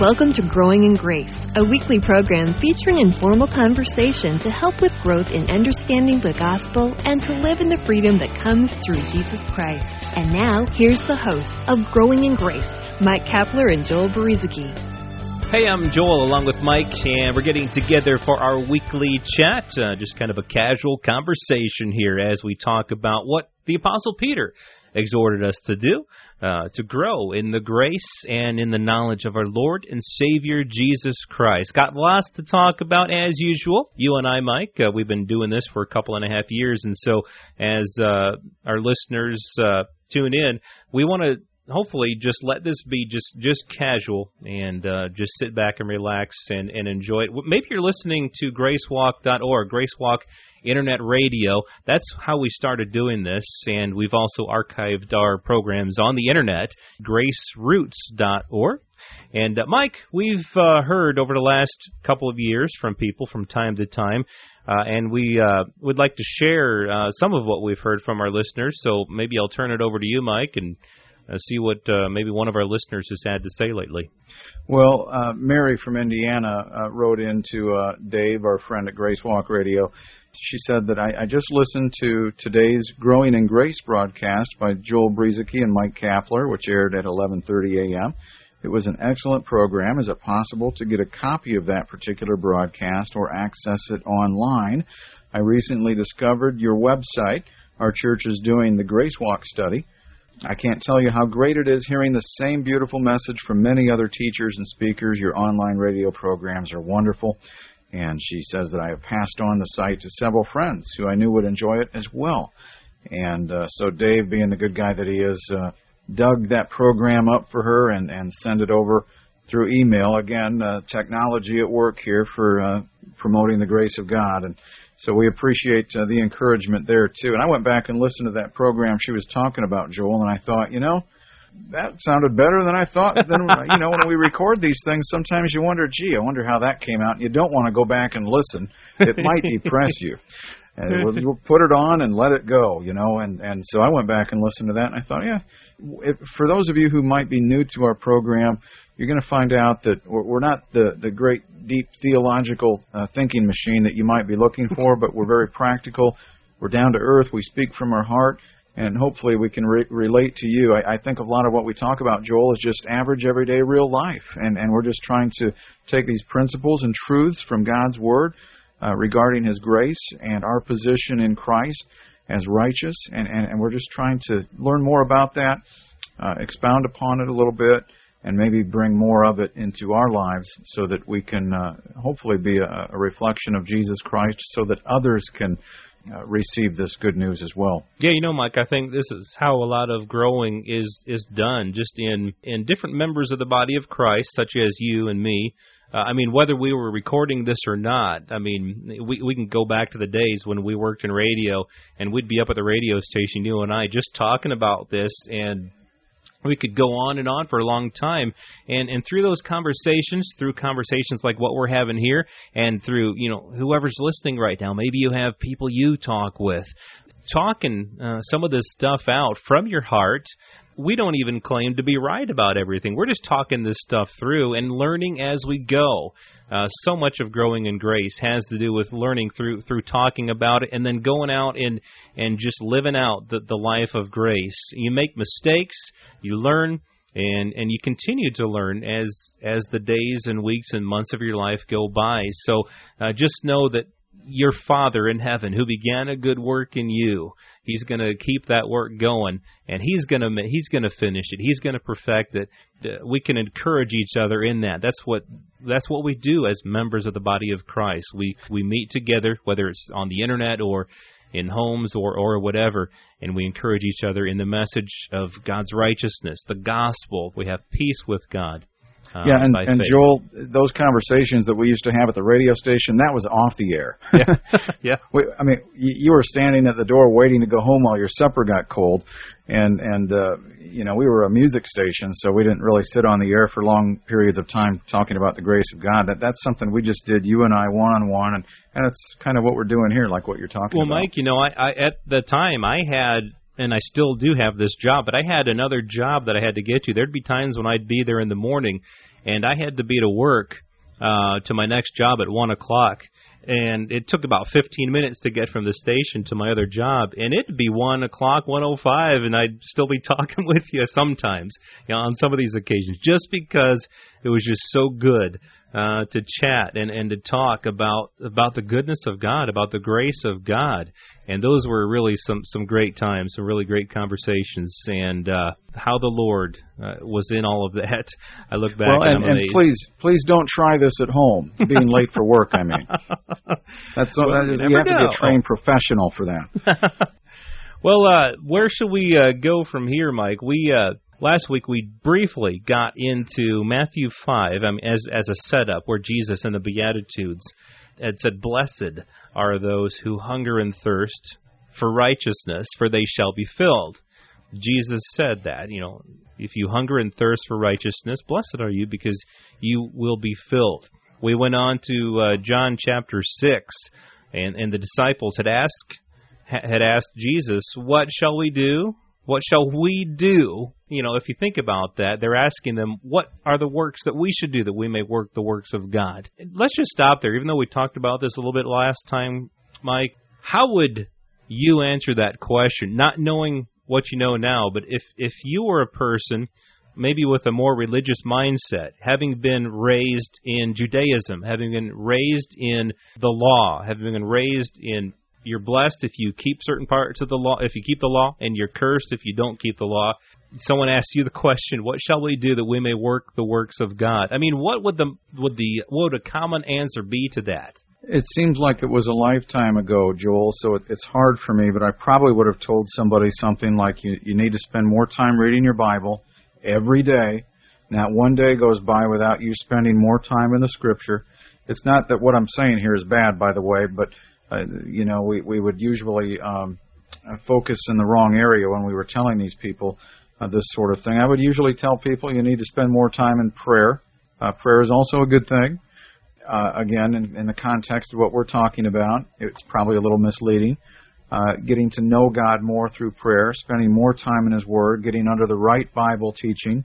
Welcome to Growing in Grace, a weekly program featuring informal conversation to help with growth in understanding the gospel and to live in the freedom that comes through Jesus Christ. And now, here's the hosts of Growing in Grace, Mike Kapler and Joel Brueseke. Hey, I'm Joel along with Mike, and we're getting together for our weekly chat. Uh, just kind of a casual conversation here as we talk about what the Apostle Peter exhorted us to do uh, to grow in the grace and in the knowledge of our Lord and Savior Jesus Christ. Got lots to talk about as usual. You and I, Mike, uh, we've been doing this for a couple and a half years, and so as uh, our listeners uh, tune in, we want to hopefully just let this be just just casual and uh, just sit back and relax and, and enjoy it. Maybe you're listening to gracewalk.org, Gracewalk Internet Radio. That's how we started doing this, and we've also archived our programs on the internet, graceroots.org. And uh, Mike, we've uh, heard over the last couple of years from people from time to time, uh, and we uh, would like to share uh, some of what we've heard from our listeners. So maybe I'll turn it over to you, Mike, and uh, see what uh, maybe one of our listeners has had to say lately. Well, uh, Mary from Indiana uh, wrote into uh, Dave, our friend at Grace Walk Radio. She said that I, I just listened to today's Growing in Grace broadcast by Joel Brueseke and Mike Kapler, which aired at 11:30 a.m. It was an excellent program. Is it possible to get a copy of that particular broadcast or access it online? I recently discovered your website. Our church is doing the Grace Walk study. I can't tell you how great it is hearing the same beautiful message from many other teachers and speakers. Your online radio programs are wonderful. And she says that I have passed on the site to several friends who I knew would enjoy it as well. And uh, so Dave, being the good guy that he is, uh, dug that program up for her and, and sent it over through email. Again, uh, technology at work here for uh, promoting the grace of God. And so we appreciate uh, the encouragement there too. And I went back and listened to that program she was talking about, Joel, and I thought, you know, that sounded better than I thought. Then you know, when we record these things, sometimes you wonder, gee, I wonder how that came out. And you don't want to go back and listen; it might depress you. And we'll, we'll put it on and let it go, you know. And and so I went back and listened to that, and I thought, yeah, if, for those of you who might be new to our program, you're going to find out that we're not the, the great deep theological uh, thinking machine that you might be looking for, but we're very practical. We're down to earth. We speak from our heart, and hopefully we can re- relate to you. I, I think a lot of what we talk about, Joel, is just average, everyday, real life, and and we're just trying to take these principles and truths from God's Word uh, regarding His grace and our position in Christ as righteous, and and, and we're just trying to learn more about that, uh, expound upon it a little bit and maybe bring more of it into our lives so that we can uh, hopefully be a, a, reflection of Jesus Christ so that others can uh, receive this good news as well. Yeah, you know, Mike, I think this is how a lot of growing is is done just in in different members of the body of Christ such as you and me. Uh, I mean, whether we were recording this or not, I mean, we we can go back to the days when we worked in radio and we'd be up at the radio station, you and I, just talking about this and we could go on and on for a long time. And and through those conversations through conversations like what we're having here and through you know whoever's listening right now maybe you have people you talk with talking uh, some of this stuff out from your heart we don't even claim to be right about everything. We're just talking this stuff through and learning as we go. Uh, so much of growing in grace has to do with learning through through talking about it and then going out and and just living out the, the life of grace. You make mistakes, you learn, and and you continue to learn as as the days and weeks and months of your life go by. So uh, just know that your Father in heaven who began a good work in you. He's going to keep that work going and he's going to he's going to finish it. He's going to perfect it. We can encourage each other in that. That's what that's what we do as members of the body of Christ. We we meet together whether it's on the internet or in homes or or whatever and we encourage each other in the message of God's righteousness, the gospel. We have peace with God. Um, yeah, and, and Joel, those conversations that we used to have at the radio station, that was off the air. yeah, yeah. we, I mean, you, you were standing at the door waiting to go home while your supper got cold, and and uh, you know we were a music station, so we didn't really sit on the air for long periods of time talking about the grace of God. That that's something we just did, you and I, one on one, and and it's kind of what we're doing here, like what you're talking well, about. Well, Mike, you know, I, I at the time I had and I still do have this job, but I had another job that I had to get to. There'd be times when I'd be there in the morning, and I had to be to work uh, to my next job at one o'clock, and it took about 15 minutes to get from the station to my other job, and it'd be one o'clock, 1:05, and I'd still be talking with you sometimes, you know, on some of these occasions, just because it was just so good uh, to chat and and to talk about about the goodness of God, about the grace of God, and those were really some some great times, some really great conversations, and uh, how the Lord uh, was in all of that. I look back well, and, and, and please please don't try this at home. Being late for work, I mean, that's well, that is, you, you have know. to be a trained professional for that. well, uh, where should we uh, go from here, Mike? We uh, last week we briefly got into Matthew 5 um, as as a setup where Jesus in the beatitudes had said blessed are those who hunger and thirst for righteousness for they shall be filled. Jesus said that, you know, if you hunger and thirst for righteousness, blessed are you because you will be filled. We went on to uh, John chapter 6 and and the disciples had asked had asked Jesus, "What shall we do what shall we do? You know, if you think about that, they're asking them, what are the works that we should do that we may work the works of God? Let's just stop there, even though we talked about this a little bit last time, Mike. How would you answer that question, not knowing what you know now, but if, if you were a person maybe with a more religious mindset, having been raised in Judaism, having been raised in the law, having been raised in you're blessed if you keep certain parts of the law, if you keep the law, and you're cursed if you don't keep the law. Someone asks you the question, "What shall we do that we may work the works of God?" I mean, what would the would the what would a common answer be to that? It seems like it was a lifetime ago, Joel. So it, it's hard for me, but I probably would have told somebody something like, "You you need to spend more time reading your Bible every day. Not one day goes by without you spending more time in the Scripture." It's not that what I'm saying here is bad, by the way, but uh, you know, we, we would usually um, focus in the wrong area when we were telling these people uh, this sort of thing. I would usually tell people you need to spend more time in prayer. Uh, prayer is also a good thing. Uh, again, in, in the context of what we're talking about, it's probably a little misleading. Uh, getting to know God more through prayer, spending more time in His Word, getting under the right Bible teaching,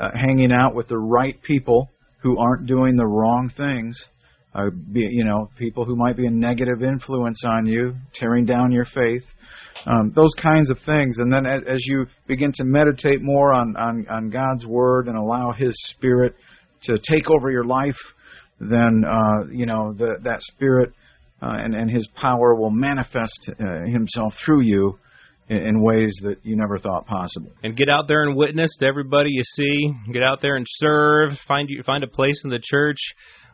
uh, hanging out with the right people who aren't doing the wrong things, uh, be, you know, people who might be a negative influence on you, tearing down your faith, um, those kinds of things. And then as, as you begin to meditate more on, on, on God's Word and allow His Spirit to take over your life, then, uh, you know, the, that Spirit and, and His power will manifest uh, Himself through you in, ways that you never thought possible. And get out there and witness to everybody you see. Get out there and serve. Find you find a place in the church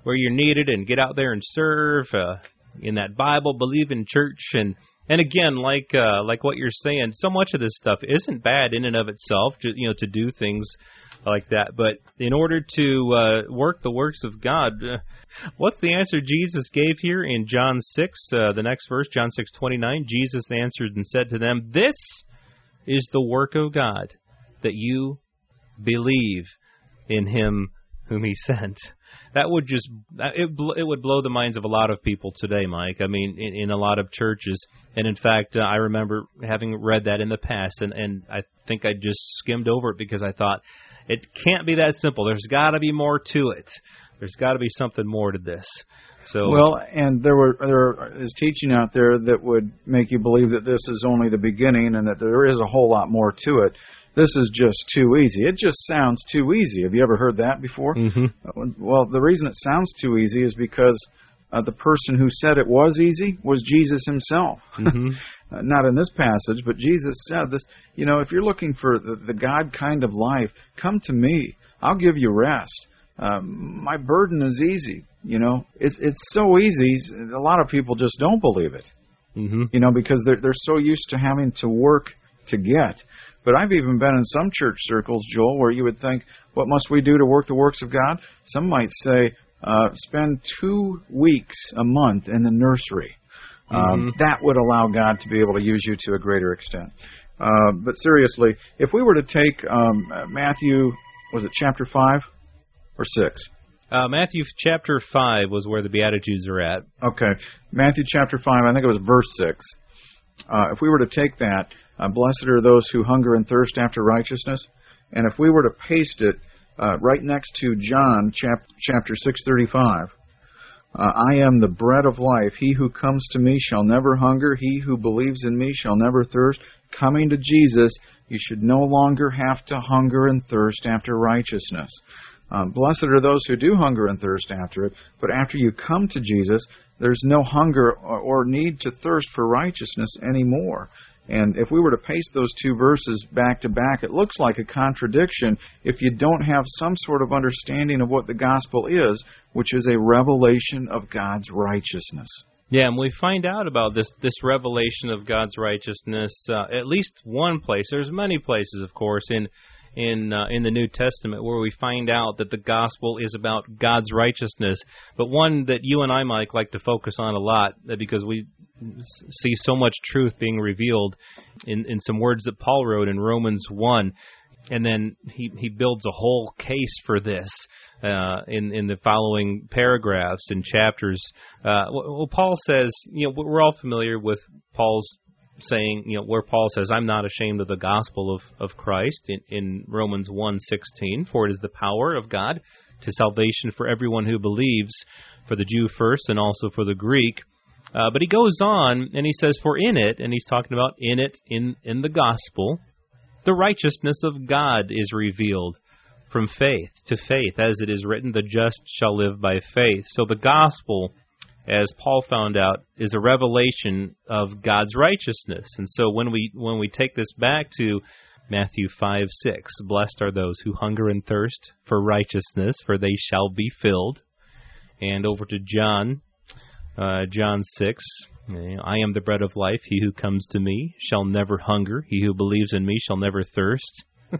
where you're needed and get out there and serve uh, in that Bible, believe in church and and again, like uh, like what you're saying, so much of this stuff isn't bad in and of itself. Just, you know, to do things like that, but in order to uh, work the works of God, uh, what's the answer Jesus gave here in John six? Uh, the next verse, John six twenty nine. Jesus answered and said to them, "This is the work of God, that you believe in Him whom He sent." that would just it it would blow the minds of a lot of people today, Mike. I mean, in, in a lot of churches, and in fact, uh, I remember having read that in the past, and and I think I just skimmed over it because I thought it can't be that simple. There's got to be more to it. There's got to be something more to this. So well, and there were there is teaching out there that would make you believe that this is only the beginning and that there is a whole lot more to it this is just too easy. It just sounds too easy. Have you ever heard that before? Mm-hmm. Well, the reason it sounds too easy is because uh, the person who said it was easy was Jesus himself. Mm-hmm. uh, not in this passage, but Jesus said this. You know, if you're looking for the, the God kind of life, come to me. I'll give you rest. Um, my burden is easy. You know, it's it's so easy. A lot of people just don't believe it. Mm-hmm. You know, because they're they're so used to having to work to get. But I've even been in some church circles, Joel, where you would think, what must we do to work the works of God? Some might say, uh, spend two weeks a month in the nursery. Um, mm-hmm. that would allow God to be able to use you to a greater extent. Uh, but seriously, if we were to take um, Matthew, was it chapter 5 or 6? Uh, Matthew chapter 5 was where the Beatitudes are at. Okay. Matthew chapter 5, I think it was verse 6. Uh, if we were to take that, uh, blessed are those who hunger and thirst after righteousness. And if we were to paste it uh, right next to John chap- chapter 635, uh, I am the bread of life. He who comes to me shall never hunger. He who believes in me shall never thirst. Coming to Jesus, you should no longer have to hunger and thirst after righteousness. Um, blessed are those who do hunger and thirst after it, but after you come to Jesus, there's no hunger or need to thirst for righteousness anymore. And if we were to paste those two verses back to back, it looks like a contradiction if you don't have some sort of understanding of what the gospel is, which is a revelation of God's righteousness. Yeah, and we find out about this this revelation of God's righteousness uh, at least one place. There's many places, of course, in in uh, in the New Testament where we find out that the gospel is about God's righteousness, but one that you and I, Mike, like to focus on a lot uh, because we see so much truth being revealed in in some words that Paul wrote in Romans one. And then he, he builds a whole case for this uh, in in the following paragraphs and chapters. Uh, well, Paul says, you know, we're all familiar with Paul's saying, you know, where Paul says, "I'm not ashamed of the gospel of, of Christ" in, in Romans 1:16, for it is the power of God to salvation for everyone who believes, for the Jew first and also for the Greek. Uh, but he goes on and he says, "For in it," and he's talking about in it in in the gospel, the righteousness of God is revealed from faith to faith, as it is written, "The just shall live by faith." So the gospel as Paul found out, is a revelation of God's righteousness. And so when we when we take this back to Matthew 5 6, blessed are those who hunger and thirst for righteousness, for they shall be filled. And over to John, uh, John 6, I am the bread of life. He who comes to me shall never hunger. He who believes in me shall never thirst.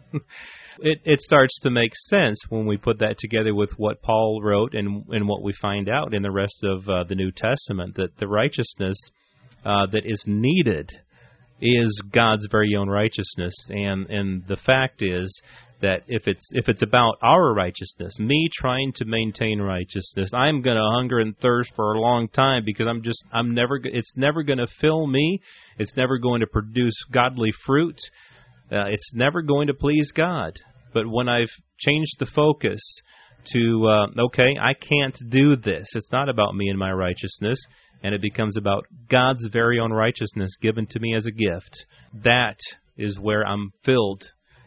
it it starts to make sense when we put that together with what Paul wrote and and what we find out in the rest of uh, the New Testament that the righteousness uh, that is needed is God's very own righteousness and and the fact is that if it's if it's about our righteousness, me trying to maintain righteousness, I'm going to hunger and thirst for a long time because I'm just I'm never it's never going to fill me. It's never going to produce godly fruit. Uh, it's never going to please God. But when I've changed the focus to, uh, okay, I can't do this, it's not about me and my righteousness, and it becomes about God's very own righteousness given to me as a gift, that is where I'm filled,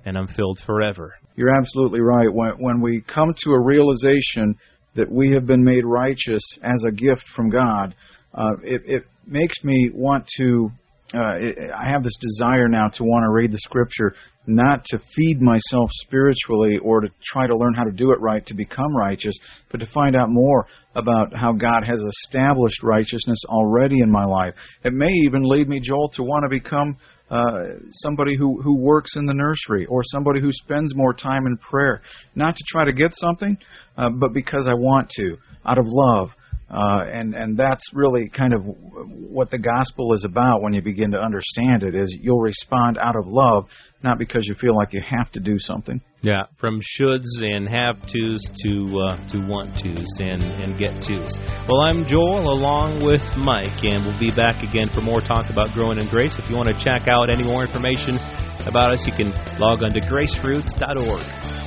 and I'm filled forever. You're absolutely right. When, when we come to a realization that we have been made righteous as a gift from God, uh, it, it makes me want to uh, I have this desire now to want to read the scripture, not to feed myself spiritually or to try to learn how to do it right to become righteous, but to find out more about how God has established righteousness already in my life. It may even lead me, Joel, to want to become uh, somebody who, who works in the nursery or somebody who spends more time in prayer, not to try to get something, uh, but because I want to, out of love uh, and and that's really kind of what the gospel is about when you begin to understand it. Is you'll respond out of love, not because you feel like you have to do something. Yeah, from shoulds and have tos to uh, to want tos and and get tos. Well, I'm Joel along with Mike, and we'll be back again for more talk about growing in grace. If you want to check out any more information about us, you can log on to graceroots.org.